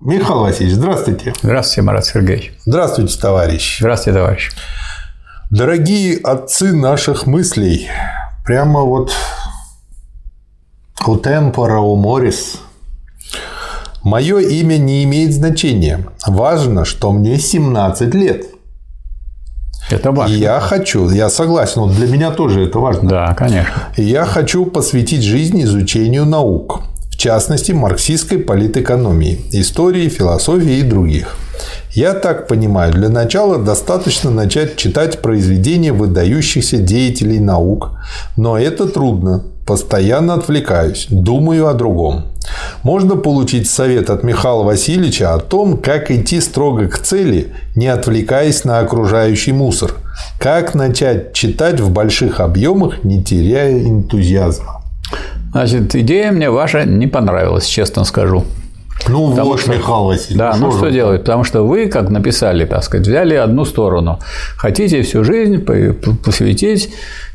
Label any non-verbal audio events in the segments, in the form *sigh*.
Михаил Васильевич, здравствуйте. Здравствуйте, Марат Сергеевич. Здравствуйте, товарищ. Здравствуйте, товарищ. Дорогие отцы наших мыслей, прямо вот у темпора, у морис. Мое имя не имеет значения. Важно, что мне 17 лет. Это важно. И я хочу, я согласен, вот для меня тоже это важно. Да, конечно. И я хочу посвятить жизнь изучению наук, в частности, марксистской политэкономии, истории, философии и других. Я так понимаю, для начала достаточно начать читать произведения выдающихся деятелей наук, но это трудно, постоянно отвлекаюсь, думаю о другом. Можно получить совет от Михаила Васильевича о том, как идти строго к цели, не отвлекаясь на окружающий мусор. Как начать читать в больших объемах, не теряя энтузиазма. Значит, идея мне ваша не понравилась, честно скажу. Ну Потому вот, что, Михаил Васильевич. Да, ну что делать? Потому что вы, как написали, так сказать, взяли одну сторону. Хотите всю жизнь посвятить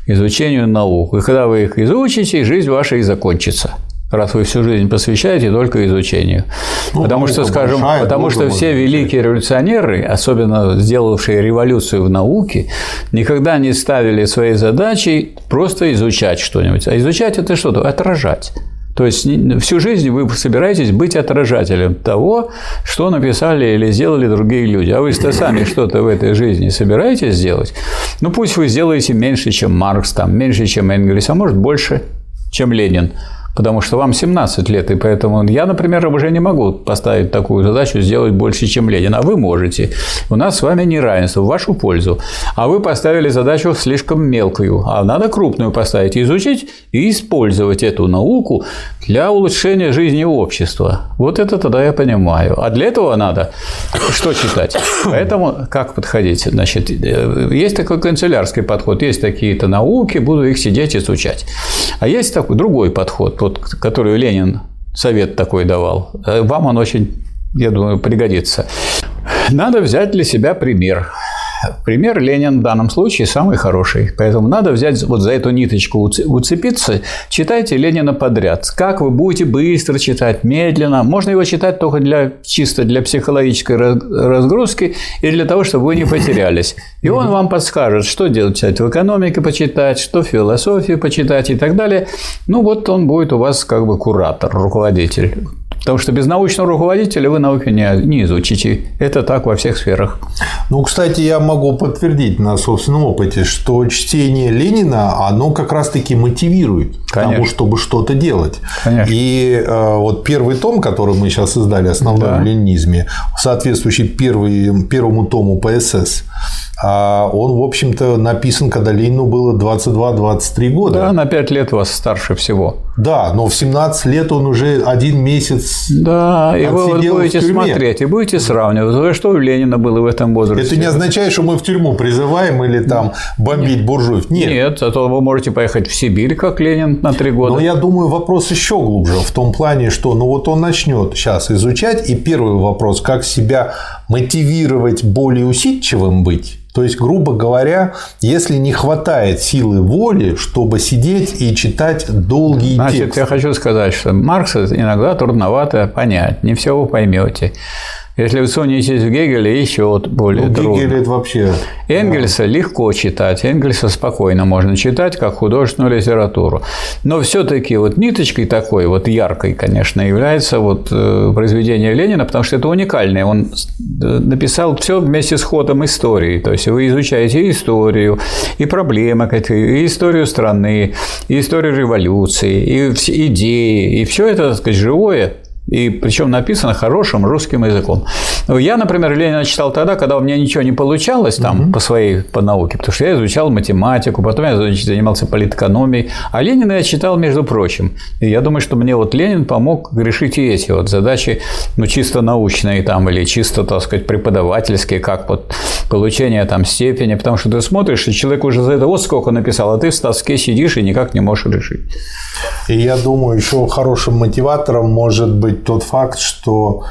изучению наук. И когда вы их изучите, жизнь ваша и закончится раз вы всю жизнь посвящаете только изучению. Ну, потому что, скажем, большая, потому что все великие революционеры, особенно сделавшие революцию в науке, никогда не ставили своей задачей просто изучать что-нибудь. А изучать это что-то? Отражать. То есть всю жизнь вы собираетесь быть отражателем того, что написали или сделали другие люди. А вы сами *coughs* что-то в этой жизни собираетесь сделать? Ну пусть вы сделаете меньше, чем Маркс, там, меньше, чем Энгельс, а может больше, чем Ленин потому что вам 17 лет, и поэтому я, например, уже не могу поставить такую задачу сделать больше, чем Ленин, а вы можете. У нас с вами неравенство в вашу пользу. А вы поставили задачу слишком мелкую, а надо крупную поставить, изучить и использовать эту науку для улучшения жизни общества. Вот это тогда я понимаю. А для этого надо что читать? Поэтому как подходить? Значит, э, есть такой канцелярский подход, есть такие-то науки, буду их сидеть изучать. А есть такой другой подход вот, которую Ленин совет такой давал, э, вам он очень, я думаю, пригодится. Надо взять для себя пример. Пример Ленин в данном случае самый хороший. Поэтому надо взять вот за эту ниточку уцепиться. Читайте Ленина подряд. Как вы будете быстро читать, медленно. Можно его читать только для, чисто для психологической разгрузки и для того, чтобы вы не потерялись. И он вам подскажет, что делать в экономике почитать, что в философии почитать и так далее. Ну, вот он будет у вас как бы куратор, руководитель. Потому что без научного руководителя вы науки не, не изучите. Это так во всех сферах. Ну, кстати, я могу подтвердить на собственном опыте, что чтение Ленина, оно как раз-таки мотивирует к тому, чтобы что-то делать. Конечно. И э, вот первый том, который мы сейчас издали, основной да. в ленинизме, соответствующий первый, первому тому ПСС, а он, в общем-то, написан, когда Ленину было 22-23 года. Да, на 5 лет вас старше всего. Да, но в 17 лет он уже один месяц Да, и вы будете смотреть, и будете сравнивать, что у Ленина было в этом возрасте. Это не означает, что мы в тюрьму призываем или там бомбить Нет. буржуев. Нет. Нет, а то вы можете поехать в Сибирь, как Ленин, на три года. Но я думаю, вопрос еще глубже, в том плане, что ну вот он начнет сейчас изучать, и первый вопрос, как себя мотивировать более усидчивым быть, то есть, грубо говоря, если не хватает силы воли, чтобы сидеть и читать долгие Значит, тексты. я хочу сказать, что Маркса иногда трудновато понять, не все вы поймете. Если вы сунетесь в Гегеля, еще вот более ну, трудно. Гегель – это вообще… Энгельса да. легко читать, Энгельса спокойно можно читать, как художественную литературу. Но все таки вот ниточкой такой, вот яркой, конечно, является вот э, произведение Ленина, потому что это уникальное. Он э, написал все вместе с ходом истории. То есть вы изучаете и историю, и проблемы, и историю страны, и историю революции, и идеи, и все это, так сказать, живое и причем написано хорошим русским языком. Я, например, Ленина читал тогда, когда у меня ничего не получалось там угу. по своей по науке, потому что я изучал математику, потом я занимался политэкономией, а Ленина я читал, между прочим. И я думаю, что мне вот Ленин помог решить и эти вот задачи, ну, чисто научные там или чисто, так сказать, преподавательские, как вот получение там степени, потому что ты смотришь, и человек уже за это вот сколько написал, а ты в тоске сидишь и никак не можешь решить. И я думаю, еще хорошим мотиватором может быть тот факт, что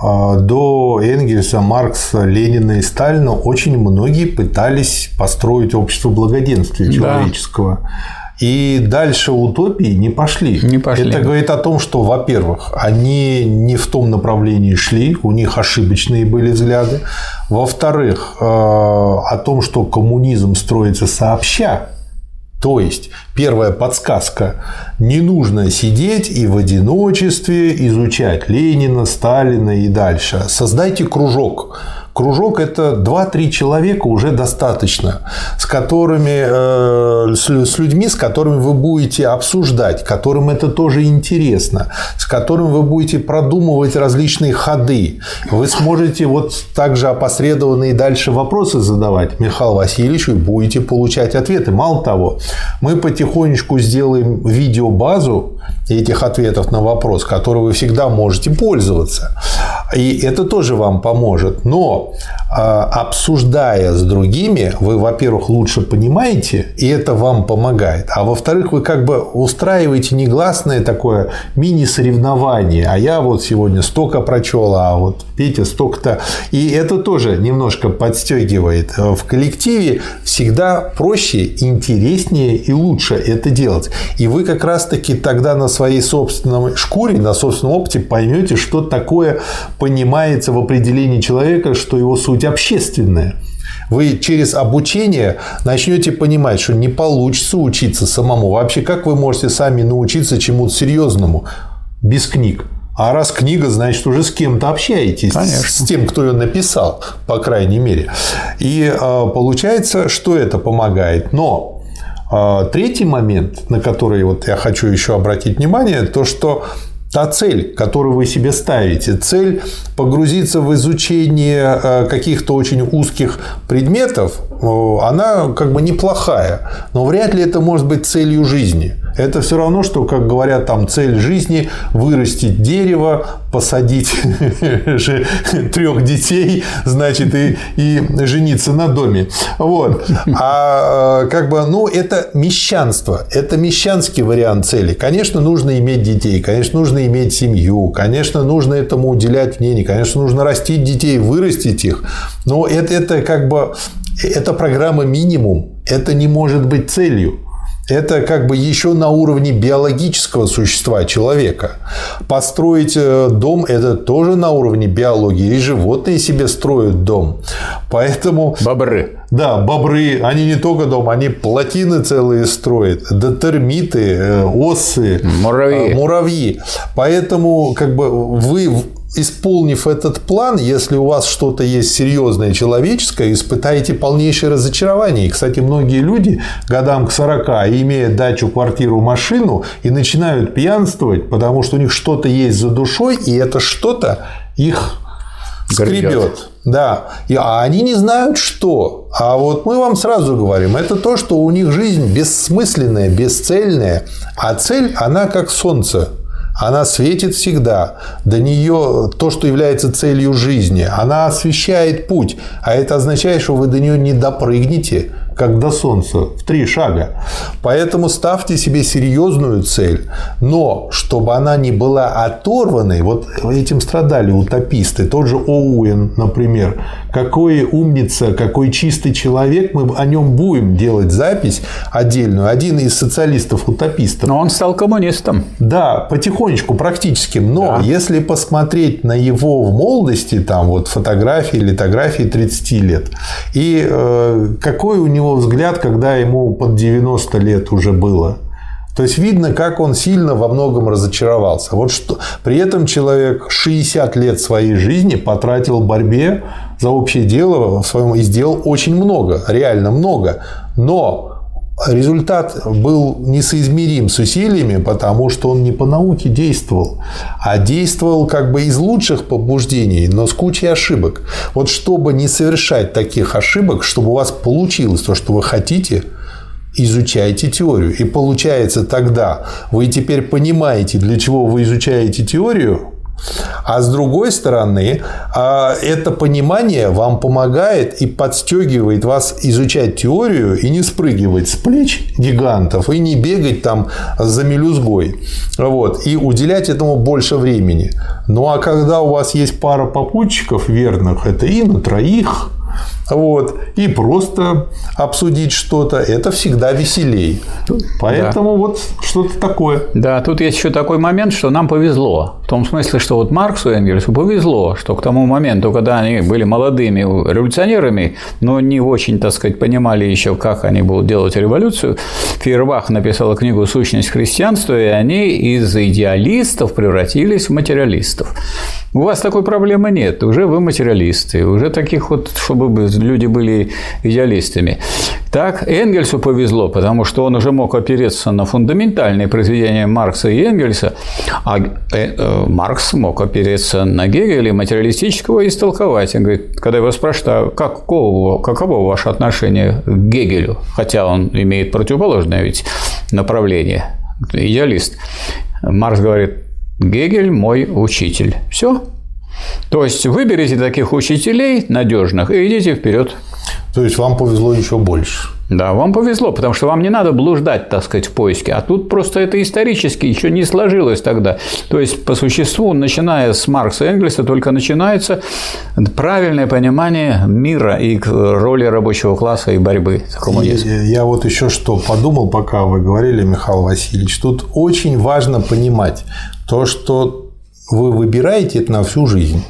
а, до Энгельса, Маркса, Ленина и Сталина очень многие пытались построить общество благоденствия человеческого. Да. и дальше утопии не пошли. Не пошли. Это говорит о том, что, во-первых, они не в том направлении шли, у них ошибочные были взгляды. Во-вторых, э, о том, что коммунизм строится сообща, то есть, первая подсказка – не нужно сидеть и в одиночестве изучать Ленина, Сталина и дальше. Создайте кружок Кружок – это 2-3 человека уже достаточно, с которыми, э, с людьми, с которыми вы будете обсуждать, которым это тоже интересно, с которым вы будете продумывать различные ходы. Вы сможете вот также опосредованные дальше вопросы задавать Михаилу Васильевичу и будете получать ответы. Мало того, мы потихонечку сделаем видеобазу этих ответов на вопрос, которой вы всегда можете пользоваться. И это тоже вам поможет. Но а, обсуждая с другими, вы, во-первых, лучше понимаете, и это вам помогает. А во-вторых, вы как бы устраиваете негласное такое мини-соревнование. А я вот сегодня столько прочел, а вот Петя столько-то. И это тоже немножко подстегивает. В коллективе всегда проще, интереснее и лучше это делать. И вы как раз-таки тогда на своей собственной шкуре, на собственном опыте поймете, что такое понимается в определении человека, что его суть общественная. Вы через обучение начнете понимать, что не получится учиться самому. Вообще, как вы можете сами научиться чему-то серьезному без книг? А раз книга, значит, уже с кем-то общаетесь, Конечно. с тем, кто ее написал, по крайней мере. И а, получается, что это помогает. Но третий момент, на который вот я хочу еще обратить внимание, то, что та цель, которую вы себе ставите, цель погрузиться в изучение э, каких-то очень узких предметов, она как бы неплохая, но вряд ли это может быть целью жизни. Это все равно, что, как говорят, там цель жизни – вырастить дерево, посадить *laughs* трех детей, значит, и, и жениться на доме. Вот. А как бы, ну, это мещанство. Это мещанский вариант цели. Конечно, нужно иметь детей, конечно, нужно иметь семью, конечно, нужно этому уделять мнение, конечно, нужно растить детей, вырастить их. Но это, это как бы это программа минимум. Это не может быть целью. Это как бы еще на уровне биологического существа человека. Построить э, дом – это тоже на уровне биологии. И животные себе строят дом. Поэтому... Бобры. Да, бобры. Они не только дом, они плотины целые строят. Да термиты, э, осы. Муравьи. Э, муравьи. Поэтому как бы вы исполнив этот план, если у вас что-то есть серьезное человеческое, испытаете полнейшее разочарование. И, кстати, многие люди годам к 40, имея дачу, квартиру, машину, и начинают пьянствовать, потому что у них что-то есть за душой, и это что-то их скребет. Да. И, а они не знают, что. А вот мы вам сразу говорим, это то, что у них жизнь бессмысленная, бесцельная, а цель, она как солнце она светит всегда. До нее то, что является целью жизни, она освещает путь. А это означает, что вы до нее не допрыгнете, как до солнца, в три шага. Поэтому ставьте себе серьезную цель, но чтобы она не была оторванной, вот этим страдали утописты, тот же Оуэн, например, какой умница, какой чистый человек, мы о нем будем делать запись отдельную. Один из социалистов-утопистов. Но он стал коммунистом. Да, потихонечку, практически. Но да. если посмотреть на его в молодости, там вот фотографии, литографии 30 лет, и э, какой у него взгляд, когда ему под 90 лет уже было, то есть видно, как он сильно во многом разочаровался. Вот что при этом человек 60 лет своей жизни потратил в борьбе за общее дело в своем и сделал очень много, реально много. Но результат был несоизмерим с усилиями, потому что он не по науке действовал, а действовал как бы из лучших побуждений, но с кучей ошибок. Вот чтобы не совершать таких ошибок, чтобы у вас получилось то, что вы хотите – изучайте теорию. И получается тогда вы теперь понимаете, для чего вы изучаете теорию, а с другой стороны, а, это понимание вам помогает и подстегивает вас изучать теорию и не спрыгивать с плеч гигантов и не бегать там за мелюзгой. Вот, и уделять этому больше времени. Ну а когда у вас есть пара попутчиков верных, это и на троих, вот, и просто обсудить что-то, это всегда веселей. Поэтому да. вот что-то такое. Да, тут есть еще такой момент, что нам повезло. В том смысле, что вот Марксу и Энгельсу повезло, что к тому моменту, когда они были молодыми революционерами, но не очень, так сказать, понимали еще, как они будут делать революцию, Фейербах написала книгу «Сущность христианства», и они из идеалистов превратились в материалистов. У вас такой проблемы нет, уже вы материалисты, уже таких вот, чтобы люди были идеалистами. Так, Энгельсу повезло, потому что он уже мог опереться на фундаментальные произведения Маркса и Энгельса, а э, э, Маркс мог опереться на Гегеля материалистического и истолковать. Он говорит, когда его спрашиваю, а каково, каково ваше отношение к Гегелю, хотя он имеет противоположное ведь направление, идеалист. Маркс говорит, Гегель мой учитель. Все. То есть выберите таких учителей надежных и идите вперед. То есть вам повезло еще больше. Да, вам повезло, потому что вам не надо блуждать, так сказать, в поиске. А тут просто это исторически еще не сложилось тогда. То есть, по существу, начиная с Маркса и Энгельса, только начинается правильное понимание мира и роли рабочего класса и борьбы с коммунизмом. Я вот еще что подумал, пока вы говорили, Михаил Васильевич. Тут очень важно понимать то, что вы выбираете это на всю жизнь.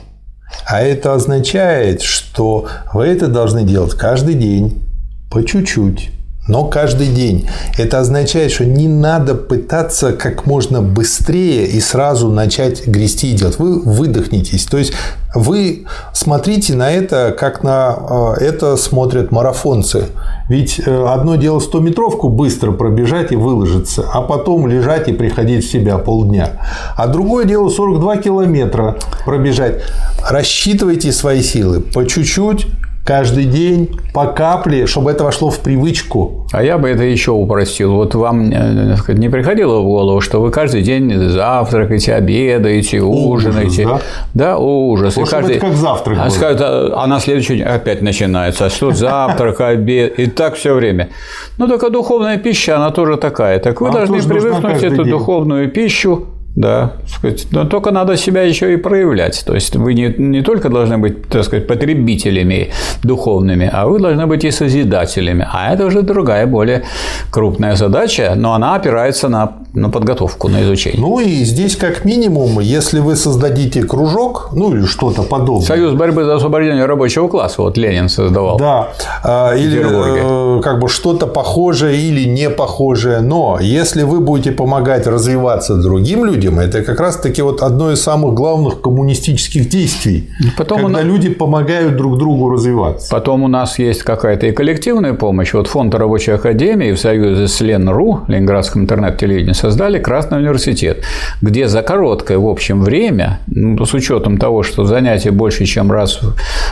А это означает, что вы это должны делать каждый день по чуть-чуть, но каждый день. Это означает, что не надо пытаться как можно быстрее и сразу начать грести и делать. Вы выдохнетесь. То есть вы смотрите на это, как на э, это смотрят марафонцы. Ведь э, одно дело 100-метровку быстро пробежать и выложиться, а потом лежать и приходить в себя полдня. А другое дело 42 километра пробежать. Рассчитывайте свои силы по чуть-чуть, каждый день по капле, чтобы это вошло в привычку. А я бы это еще упростил. Вот вам э, не приходило в голову, что вы каждый день завтракаете, обедаете, ужинаете. Ужас, да? да, ужас. И каждый... это как завтрак. А, скажут, а, а на следующий день опять начинается. А что завтрак, обед, и так все время. Ну, только духовная пища, она тоже такая. Так вы должны привыкнуть эту день. духовную пищу да, сказать, но только надо себя еще и проявлять. То есть вы не, не только должны быть, так сказать, потребителями духовными, а вы должны быть и созидателями. А это уже другая, более крупная задача, но она опирается на, на подготовку, на изучение. Ну и здесь как минимум, если вы создадите кружок, ну или что-то подобное. Союз борьбы за освобождение рабочего класса, вот Ленин создавал. Да, а, или э, как бы что-то похожее или не похожее, но если вы будете помогать развиваться другим людям, людям. Это как раз-таки вот одно из самых главных коммунистических действий, Потом когда нас... люди помогают друг другу развиваться. Потом у нас есть какая-то и коллективная помощь. Вот фонд рабочей академии в союзе с Лен.ру, Ленинградском интернет-телевидении, создали Красный университет, где за короткое, в общем, время, ну, с учетом того, что занятия больше, чем раз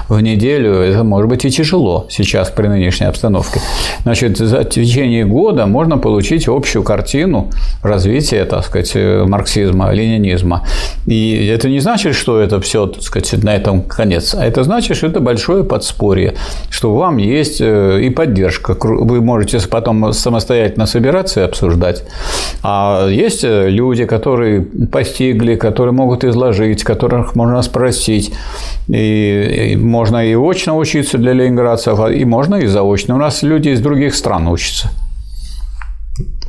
в неделю, это может быть и тяжело сейчас при нынешней обстановке. Значит, за течение года можно получить общую картину развития, так сказать, марксизма марксизма, ленинизма. И это не значит, что это все, так сказать, на этом конец, а это значит, что это большое подспорье, что вам есть э, и поддержка. Вы можете потом самостоятельно собираться и обсуждать. А есть э, люди, которые постигли, которые могут изложить, которых можно спросить. И можно и очно учиться для ленинградцев, и можно и заочно. У нас люди из других стран учатся.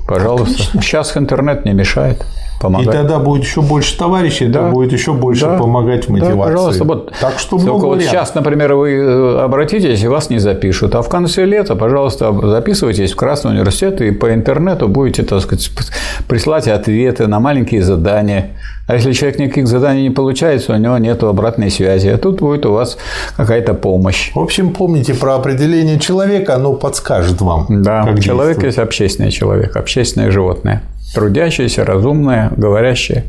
Пожалуйста. Отлично. Сейчас интернет не мешает помогать. И тогда будет еще больше товарищей, да. будет еще больше да. помогать в мотивации. Да, пожалуйста. Вот, так что много вот сейчас, например, вы э, обратитесь, и вас не запишут. А в конце лета, пожалуйста, записывайтесь в Красный университет и по интернету будете, так сказать, присылать ответы на маленькие задания. А если человек никаких заданий не получается, у него нет обратной связи. А тут будет у вас какая-то помощь. В общем, помните про определение человека, оно подскажет вам. Да, человек есть общественный человек, общественное животное трудящаяся, разумная, говорящая.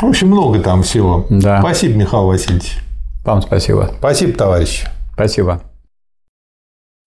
В общем, много там всего. Да. Спасибо, Михаил Васильевич. Вам спасибо. Спасибо, товарищ. Спасибо.